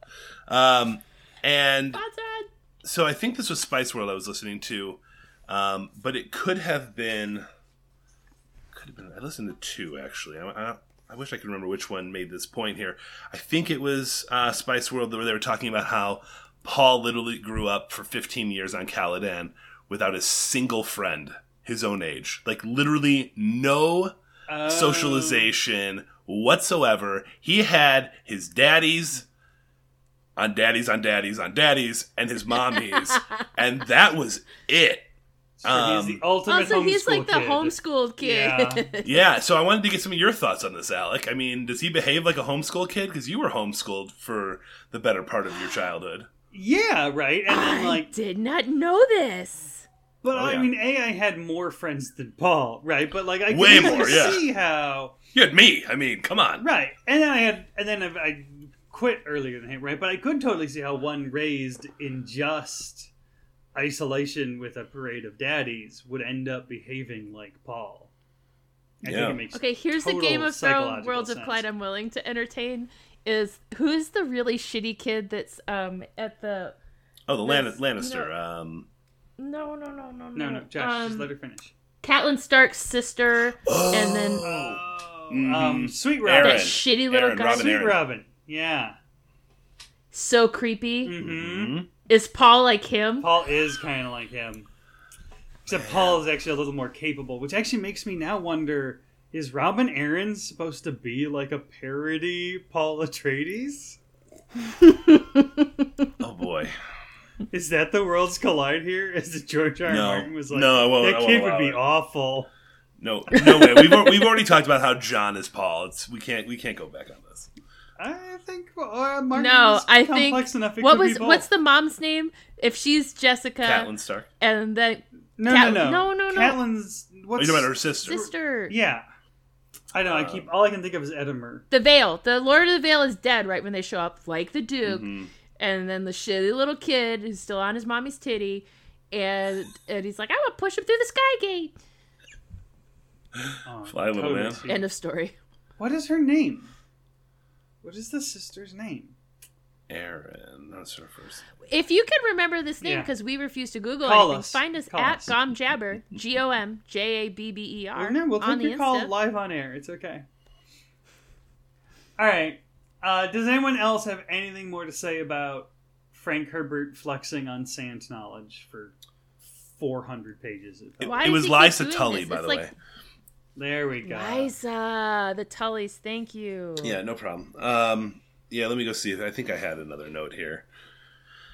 Um, and Pod's rad. so I think this was Spice World I was listening to, um, but it could have been. Could have been. I listened to two actually. I, I, I wish I could remember which one made this point here. I think it was uh, Spice World where they were talking about how Paul literally grew up for 15 years on Caladan without a single friend his own age. Like literally no Um, socialization whatsoever. He had his daddies on daddies on daddies on daddies and his mommies, (laughs) and that was it. So he's Um, the ultimate Also, he's like the kid. homeschooled kid. Yeah. (laughs) Yeah, so I wanted to get some of your thoughts on this, Alec. I mean, does he behave like a homeschool kid? Because you were homeschooled for the better part of your childhood. Yeah, right. And then I like, did not know this. But Oh, I mean, a I had more friends than Paul, right? But like, I Way can more, yeah. see how You had me. I mean, come on. Right, and then I had, and then I, I quit earlier than him, right? But I could totally see how one raised in just isolation with a parade of daddies would end up behaving like Paul. I Yeah. think it makes Okay, here's the Game of Thrones psychological Worlds of. Clyde I'm willing to entertain. Is who's the really shitty kid that's um at the Oh, the Lan- Lannister. you um, no no no no No, no, no, Josh, um, just let her finish. Catelyn Stark's sister and then Oh, Mhm. um, Sweet Aaron. Robin. that shitty little Aaron, guy Robin Sweet Aaron. Robin. Yeah. so creepy. hmm mhm. Is Paul like him? Paul is kind of like him. Except Paul is actually a little more capable, which actually makes me now wonder Is Robin Arryn supposed to be like a parody Paul Atreides? (laughs) Oh boy. Is that the worlds collide here? As George R. R. No. Martin was like, No, I won't- I that won't kid would be it." awful. No, no way. We've, we've already talked about how John is Paul. It's we can't we can't go back on this. I think uh, Martin No, is I think enough. It what could was be both. what's the mom's name? If she's Jessica, Catelyn Stark. and then no, Cat- no, no, no, no, no. Catelyn's Oh, what's you know about her sister? sister, Yeah, I know. I Uh, keep all I can think of is Edmure. the Veil, the Lord of the Veil is dead right when they show up, like the Duke, Mhm. And then the shitty little kid is still on his mommy's titty, and and he's like, I'm gonna push him through the sky gate. Oh, Fly, little man. End of story. What is her name? What is the sister's name? Aaron. That's her first. If you can remember this name Yeah. because we refuse to Google Call anything, us. find us Call at us. Gomjabber, G O M J A B B E R, Well, no, we'll on take your call Insta. live on air. It's okay. All right. Uh, does anyone else have anything more to say about Frank Herbert flexing on sand knowledge for 400 pages? It, Why it was he keep Lysa Tully, this? by It's the like- way. There we go. Lysa, the Tullys, thank you. Yeah, no problem. Um, yeah, let me go see. I think I had another note here.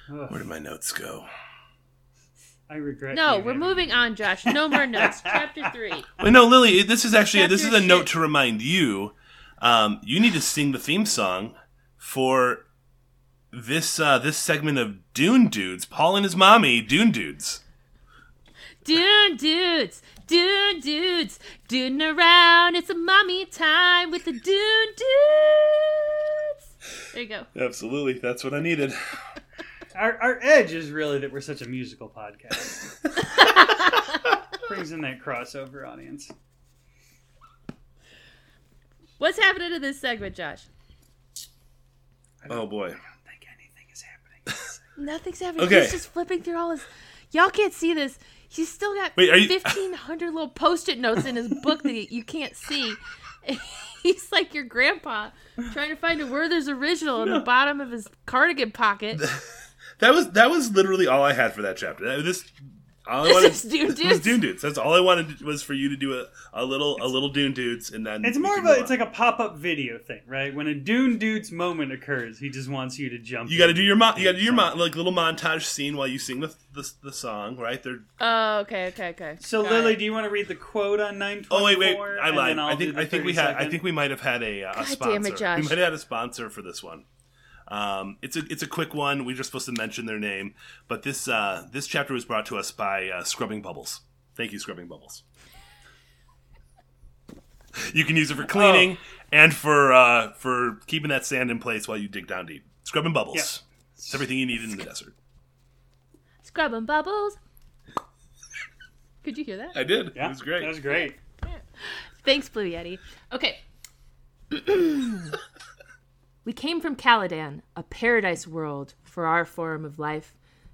Ugh, Where did my notes go? I regret. No, we're moving on, Josh. No more (laughs) notes. Chapter three. Wait, no, Lily. This is actually this is Chapter a note shit. to remind you. Um, you need to sing the theme song for this uh, this segment of Dune Dudes. Paul and his mommy, Dune Dudes. Dune dudes, dune dudes, dune around. It's a mommy time with the dune dudes. There you go. Absolutely, that's what I needed. (laughs) Our, our edge is really that we're such a musical podcast. (laughs) Brings in that crossover audience. What's happening to this segment, Josh? Oh boy. I don't think anything is happening. (laughs) Nothing's happening. Okay. He's just flipping through all his. Y'all can't see this. He's still got Wait, you- fifteen hundred little post-it notes in his book that he, you can't see. (laughs) He's like your grandpa trying to find a Werther's original in the bottom of his cardigan pocket. (laughs) That was that was literally all I had for that chapter. This all I This wanted is Dune was Dudes. Dune Dudes. That's all I wanted was for you to do a, a little a little Dune Dudes, and then It's more of a it's like a pop up video thing, right? When a Dune Dude's moment occurs, he just wants you to jump. you got to do your mon- you got to do your mon- like little montage scene while you sing the the, the song, right? They're Oh, okay, okay, okay. So Got Lily, it. do you want to read the quote on nine twenty four? Oh wait, wait, I lied. I think I think we had I think we might have had a, uh, a God sponsor. damn it, Josh. We might have had a sponsor for this one. Um, it's a it's a quick one. We're just supposed to mention their name, but this uh, this chapter was brought to us by uh, Scrubbing Bubbles. Thank you, Scrubbing Bubbles. You can use it for cleaning and for uh, for keeping that sand in place while you dig down deep. Scrubbing Bubbles. Yeah. It's everything you need in the desert. Scrubbing bubbles. Could you hear that? I did. Yeah, it was great. That was great. Thanks, Blue Yeti. Okay. (clears throat) we came from Caladan, a paradise world for our form of life.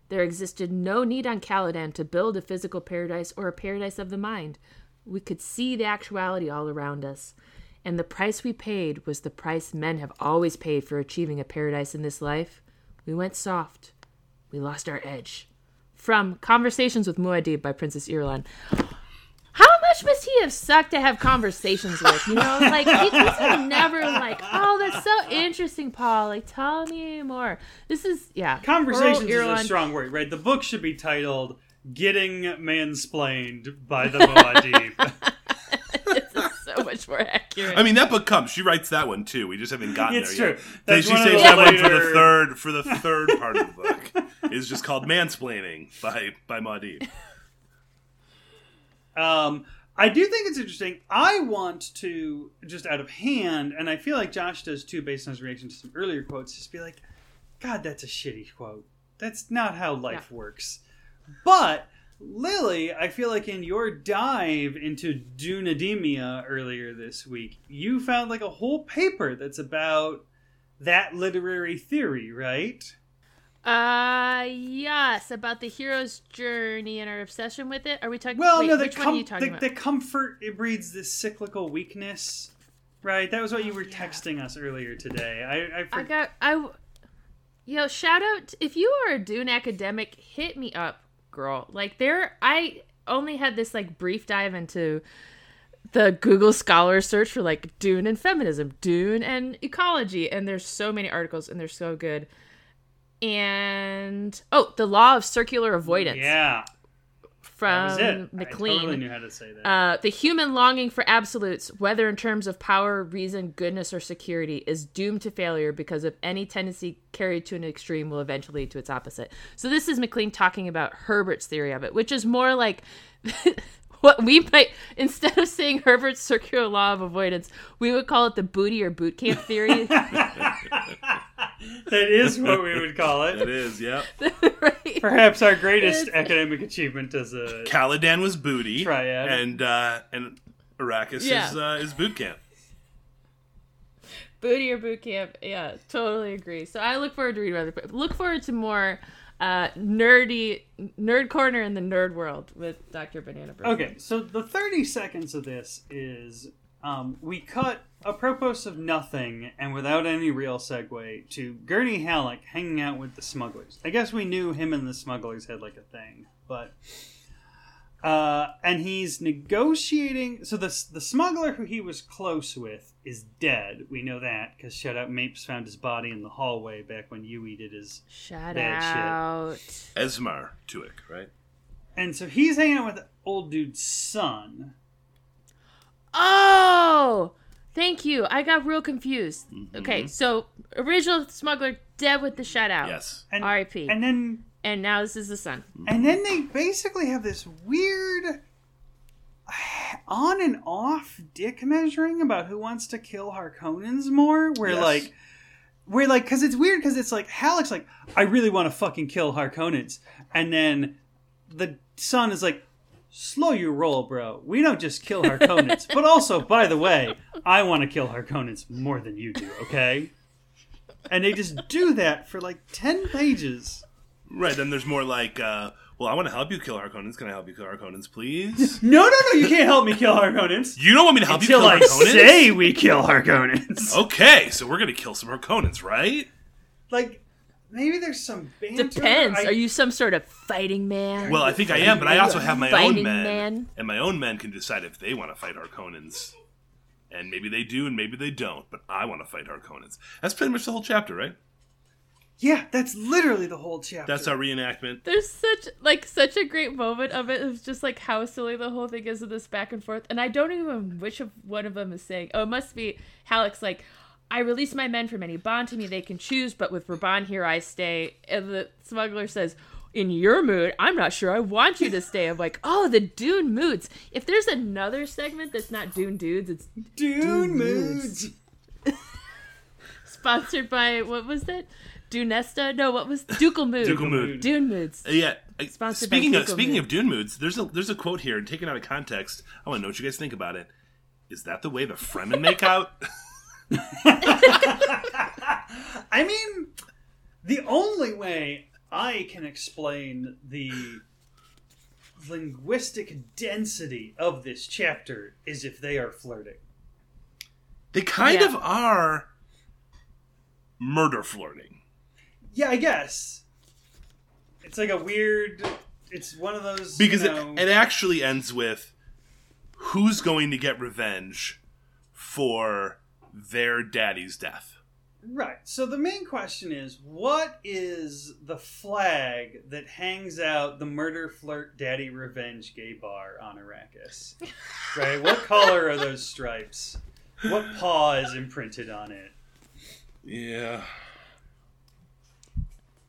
There existed no need on Caladan to build a physical paradise or a paradise of the mind. We could see the actuality all around us. And the price we paid was the price men have always paid for achieving a paradise in this life. We went soft. We lost our edge. From Conversations with Muad'Dib by Princess Irulan. How much must he have sucked to have conversations with? You know, (laughs) like he just never like, oh, that's so interesting, Paul. Like, tell me more. This is yeah. Conversations is a strong word, right? The book should be titled "Getting Mansplained" by the Muad'Dib. (laughs) (laughs) this is so much more accurate. I mean, that book comes. She writes that one too. We just haven't gotten It's there yet. true. They- That's she one saves the that one for the third for the third part of the book. Is just called Mansplaining by by Maudie. Um, I do think it's interesting. I want to just out of hand, and I feel like Josh does too, based on his reaction to some earlier quotes. Just be like, "God, that's a shitty quote. That's not how life works." But Lily, I feel like in your dive into Dunademia earlier this week, you found like a whole paper that's about that literary theory, right? Uh, yes, about the hero's journey and our obsession with it. Are we talking? Well, wait, no, the, which one are you com- the, about? the comfort it breeds this cyclical weakness, right? That was what you Oh, were yeah. texting us earlier today. I, I, I for- got I. Yo, shout out if you are a Dune academic, hit me up, girl. Like there, I only had this like brief dive into the Google Scholar search for like Dune and feminism, Dune and ecology, and there's so many articles and they're so good. And oh, the law of circular avoidance Yeah, from. McLean. I totally knew how to say that. Uh, the human longing for absolutes, whether in terms of power, reason, goodness, or security, is doomed to failure because of any tendency carried to an extreme will eventually lead to its opposite. So this is McLean talking about Herbert's theory of it, which is more like (laughs) what we might instead of saying Herbert's circular law of avoidance, we would call it the booty or boot camp theory. (laughs) that is what we would call It it. is, yep. (laughs) right? Perhaps our greatest It's- academic achievement as a Caladan was booty, Triad. and uh, and Arrakis Yeah. is uh, is boot camp. Booty or boot camp. Yeah, totally agree. So I look forward to reading other. it. Look forward to more uh, nerdy nerd corner in the nerd world with Dr. Banana Bread. Okay, so the 30 seconds of this is um, we cut apropos of nothing and without any real segue to Gurney Halleck hanging out with the smugglers. I guess we knew him and the smugglers had like a thing, but. Uh, and he's negotiating. So the the smuggler who he was close with is dead. We know that because Shadout Mapes found his body in the hallway back when Yueh did his Shout Bad shit. out. Esmar Tuek, right? And so he's hanging out with the old dude's son. Oh, thank you. I got real confused. Okay, so original smuggler dead with the Shadout. Yes. And, R.I.P. And then And now this is the son. and then they basically have this weird on and off dick measuring about who wants to kill Harkonnens more. Where Yes. like where like because it's weird because it's like Halleck's like I really want to fucking kill Harkonnens, and then the son is like. Slow your roll, bro. We don't just kill Harkonnens, (laughs) but also, by the way, I want to kill Harkonnens more than you do. Okay, and they just do that for like ten pages. Right. Then there's more like, uh, well, I want to help you kill Harkonnens. Can I help you kill Harkonnens, please? (laughs) No, no, no! You can't help me kill Harkonnens you don't want me to help until you I kill Harkonnens? say we kill Harkonnens. Okay, so we're gonna kill some Harkonnens, right? Like maybe there's some banter. Depends. I- Are you some sort of fighting man? Well, I think I am, but I also have my own men, man. and my own men can decide if they want to fight Harkonnens. And maybe they do, and maybe they don't. But I want to fight Harkonnens. That's pretty much the whole chapter, right? Yeah, that's literally the whole chapter. That's our reenactment. There's such like such a great moment of it. It's just like how silly the whole thing is of this back and forth. And I don't even which of one of them is saying. Oh, it must be Halleck's like, I release my men from any bond to me they can choose, but with Rabban here I stay. And the smuggler says, In your mood, I'm not sure I want you to stay. I'm like, oh, the Dune moods. If there's another segment that's not Dune dudes, it's Dune moods. (laughs) sponsored by what was it? Dunesta? No, what was Ducal Mood? Ducal Mood. Dune moods. Uh, yeah. uh, Sponsored by speaking of Google speaking Mood. of Dune moods, there's a there's a quote here, and taken out of context. I want to know what you guys think about it. Is that the way the Fremen make out? (laughs) I mean, the only way I can explain the linguistic density of this chapter is if they are flirting. they kind Yeah. of are murder flirting. Yeah, I guess. It's like a weird. It's one of those because you know, it, it actually ends with who's going to get revenge for their daddy's death. Right. So the main question is what is the flag that hangs out the murder flirt daddy revenge gay bar on Arrakis? (laughs) Right? What color are those stripes? What paw is imprinted on it? Yeah.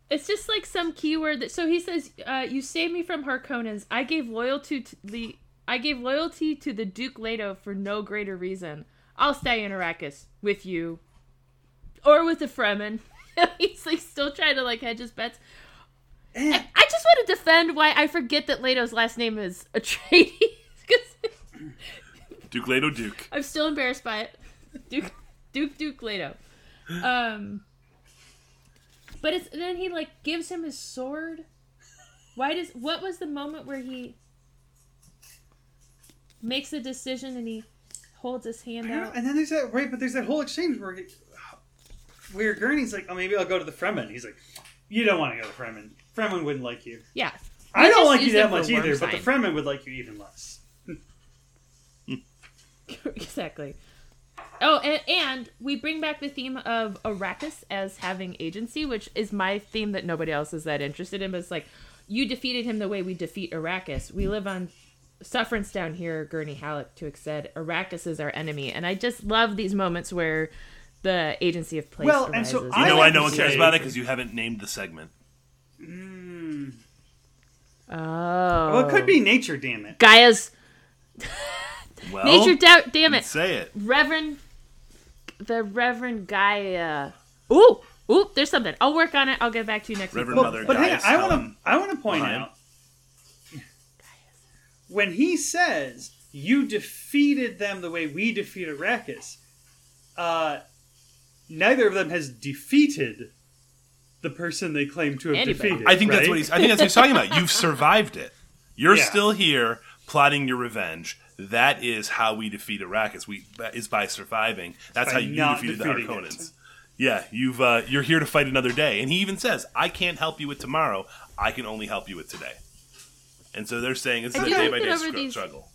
It's just like some keyword that. So he says, uh, "You saved me from Harkonnens. I gave loyalty to the. I gave loyalty to the Duke Leto for no greater reason. I'll stay in Arrakis with you, or with the Fremen." (laughs) He's like still trying to like hedge his bets. Eh, I, I just want to defend why I forget that Leto's last name is (laughs) Atreides because (laughs) Duke Leto Duke. I'm still embarrassed by it. Duke Duke Duke Leto. Um But it's then he like gives him his sword. Why does what was the moment where he makes a decision and he holds his hand out? And then there's that right, but there's that whole exchange where he, where Gurney's like, "Oh, maybe I'll go to the Fremen." He's like, "You don't want to go to Fremen. Fremen wouldn't like you. Yeah. I don't like you that much either, worm but the. Fremen would like you even less." (laughs) (laughs) exactly. Oh, and, and we bring back the theme of Arrakis as having agency, which is my theme that nobody else is that interested in. But it's like, you defeated him the way we defeat Arrakis. We live on sufferance down here, Gurney Halleck to said. Arrakis is our enemy. And I just love these moments where the agency of place Well, and so You I know like why to no one cares about it because you haven't named the segment. oh. Well, it could be oh. nature, damn it. Gaia's Well, (laughs) nature. Da- damn it. say it. Reverend, the Reverend Gaia. Ooh, ooh, there's something. I'll work on it. I'll get back to you next Reverend week. Mother but hang Gaius on, I want to I want to point Lime. out when he says you defeated them the way we defeat Arrakis. Uh, neither of them has defeated the person they claim to have Anybody. defeated. I think that's what he's. I think that's what he's talking about. You've survived it. You're (laughs) Yeah. still here plotting your revenge. That is how we defeat Arrakis. We is by surviving. That's By how you not defeated the defeating Harkonnens. Yeah, you've uh, you're here to fight another day, and he even says, "I can't help you with tomorrow. I can only help you with today." And so they're saying it's I a do day by day over these- struggle.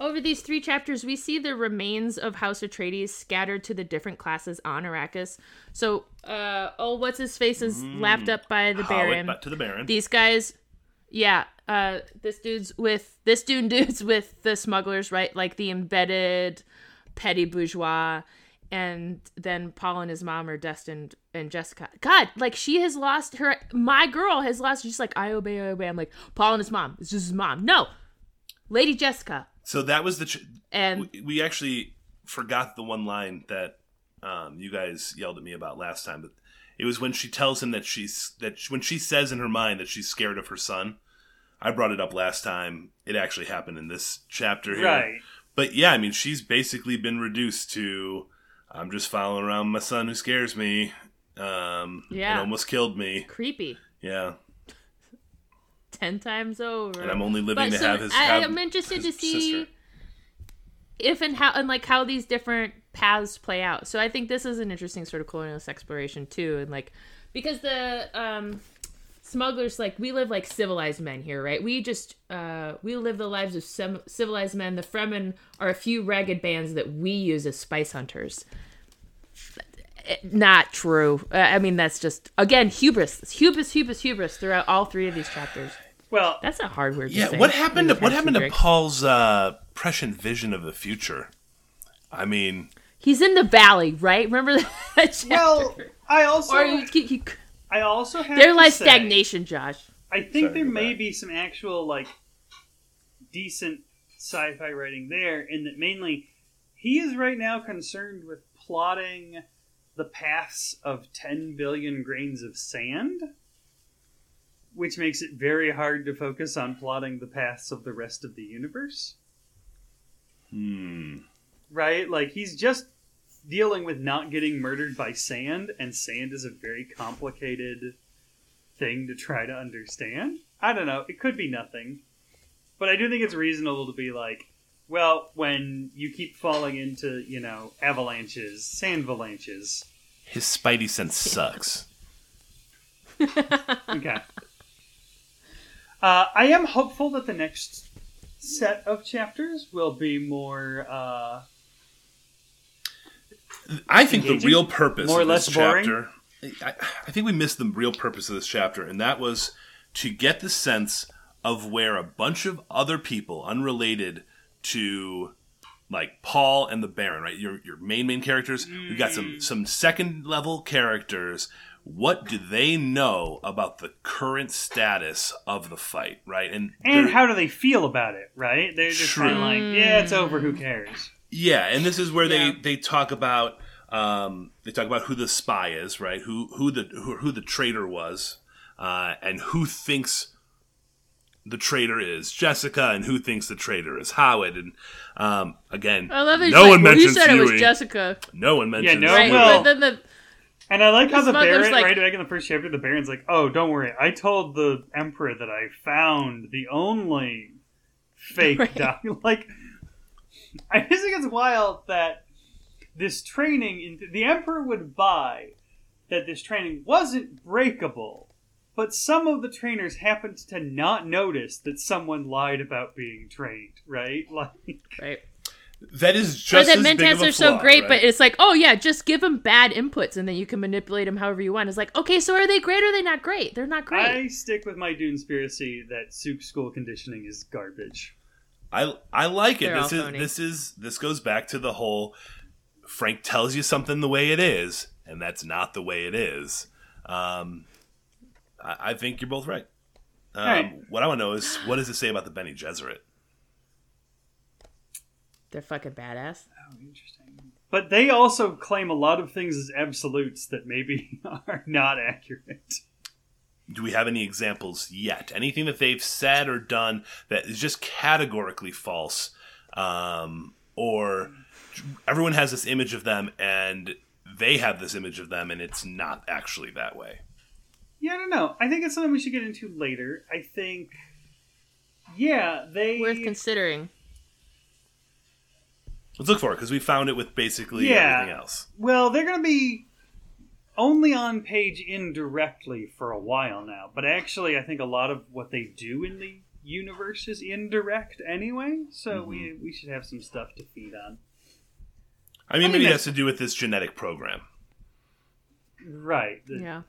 Over these three chapters, we see the remains of House Atreides scattered to the different classes on Arrakis. So, uh, oh, what's his face is lapped up by the Baron. but to the Baron. These guys, yeah, uh, this dude's with this dude (laughs) dude's with the smugglers, right? Like the embedded petty bourgeois, and then Paul and his mom are destined and Jessica. God, like she has lost her. My girl has lost. She's like, I obey, I obey. I'm like Paul and his mom. It's just his mom. No, Lady Jessica. so that was the. Ch- And we, we actually forgot the one line that um, you guys yelled at me about last time, but it was when she tells him that she's that sh- when she says in her mind that she's scared of her son. I brought it up last time. It actually happened in this chapter here. Right. But yeah, I mean, she's basically been reduced to I'm just following around my son who scares me. Um, Yeah. and almost killed me. creepy. Yeah, Ten times over. and I'm only living But to so have his. I, have I'm interested to see sister. if and how and like how these different paths play out. So I think this is an interesting sort of colonialist exploration too, and like because the um smugglers like we live like civilized men here, right? We just uh we live the lives of some civilized men. The Fremen are a few ragged bands that we use as spice hunters. Not true. Uh, I mean, that's just again hubris, hubris, hubris, hubris throughout all three of these chapters. Well, That's a hard word. to Yeah, say what happened? To, what happened to. Paul's uh, prescient vision of the future? I mean, He's in the valley, right? Remember that (laughs) chapter? well, I also or you, you, you, I also have their to life say- stagnation, Josh. I think Sorry, there may back. be some actual like decent sci-fi writing there, in that mainly he is right now concerned with plotting the paths of 10 billion grains of sand, which makes it very hard to focus on plotting the paths of the rest of the universe. hmm. Right? Like he's just dealing with not getting murdered by sand, and sand is a very complicated thing to try to understand. I don't know. It could be nothing. But I do think it's reasonable to be like, well, when you keep falling into, you know, avalanches, sand avalanches. His spidey sense sucks. (laughs) Okay. uh, I am hopeful that the next set of chapters will be more uh, I think the real purpose More or of this less boring? chapter. I, I think we missed the real purpose of this chapter, and that was to get the sense of where a bunch of other people, unrelated to like Paul and the Baron, right? Your your main main characters. We've got Mm. some some second level characters. What do they know about the current status of the fight, right? And And how do they feel about it, right? They're just kind of like, yeah, it's over, who cares? Yeah, and this is where Yeah. they they talk about um, they talk about who the spy is, right? Who who the who, who the traitor was, uh, and who thinks the traitor is Jessica, and who thinks the traitor is Hawat. And um, again, I love it. no like, one well, mentions you said it was Yueh. Jessica, No one mentions. no right? one Yueh. will. But then the And I like how The the Baron, like- right back in the first chapter, the Baron's like, oh, don't worry, I told the Emperor that I found the only fake (laughs) Right. doc. (laughs) Like, (laughs) I just think it's wild that this training, in, the Emperor would buy that this training wasn't breakable, but some of the trainers happened to not notice that someone lied about being trained, right? (laughs) Like, right. That is Or just that as mentats a are so flaw, great, right? but it's like, oh yeah, just give them bad inputs and then you can manipulate them however you want. It's like, okay, so are they great or are they not great? They're not great. I stick with my Doonspiracy that Suk School conditioning is garbage. I I like it. They're This is phony. this is this goes back to the whole Frank tells you something the way it is, and that's not the way it is. Um, I, I think you're both right. Um, Alright. What I want to know is what does it say about the Bene Gesserit? They're fucking badass. Oh, interesting. But they also claim a lot of things as absolutes that maybe (laughs) are not accurate. Do we have any examples yet? Anything that they've said or done that is just categorically false, um, or everyone has this image of them and they have this image of them and it's not actually that way? Yeah, I don't know. I think it's something we should get into later. I think, yeah, they. Worth considering. Let's look for it because we found it with basically Yeah. everything else. Well, they're going to be only on page indirectly for a while now. But actually, I think a lot of what they do in the universe is indirect anyway. So Mm-hmm. we we should have some stuff to feed on. I mean, I mean, maybe it that's- has to do with this genetic program. Right. The Yeah.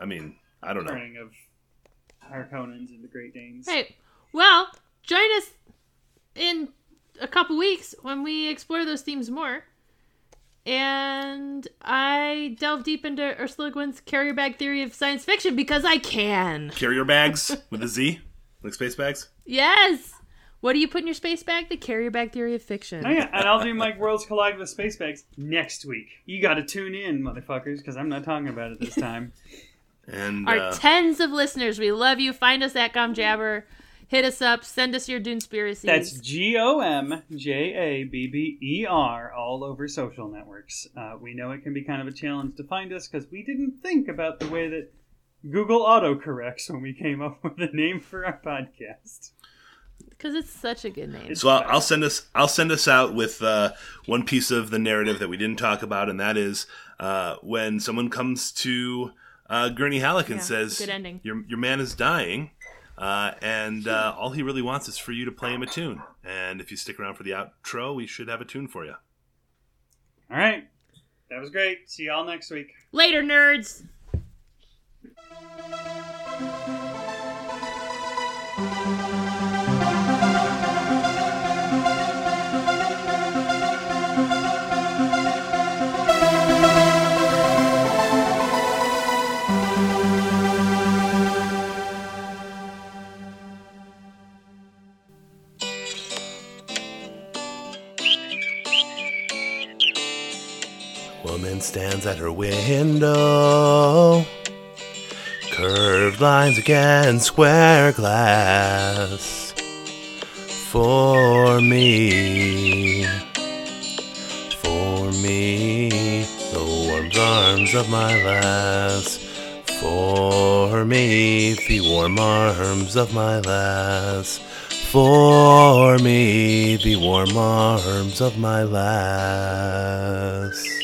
I mean, I don't know. turning of Harkonnens into Great Danes. Hey, well, join us in a couple weeks when we explore those themes more. And I delve deep into Ursula Le Guin's carrier bag theory of science fiction because I can. Carrier bags with a Z, like space bags. Yes. What do you put in your space bag? The carrier bag theory of fiction. Oh, yeah, and I'll do my Worlds Collide with Space Bags next week. You got to tune in, motherfuckers, because I'm not talking about it this time. And Our uh, tens of listeners, we love you. Find us at Gomjabber. Hit us up. Send us your Doonspiracies. That's G O M J A B B E R all over social networks. Uh, we know it can be kind of a challenge to find us because we didn't think about the way that Google autocorrects when we came up (laughs) with a name for our podcast. because it's such a good name. So I'll, I'll send us I'll send us out with uh, one piece of the narrative that we didn't talk about, and that is uh, when someone comes to uh, Gurney Halleck and Yeah, says, good ending. "Your your man is dying." Uh, and uh, all he really wants is for you to play him a tune. And if you stick around for the outro, we should have a tune for you. All right. That was great. See y'all next week. Later, nerds. Stands at her window. Curved lines against square glass. For me. For me. The warm arms of my lass. For me. The warm arms of my lass. For me, the warm arms of my lass.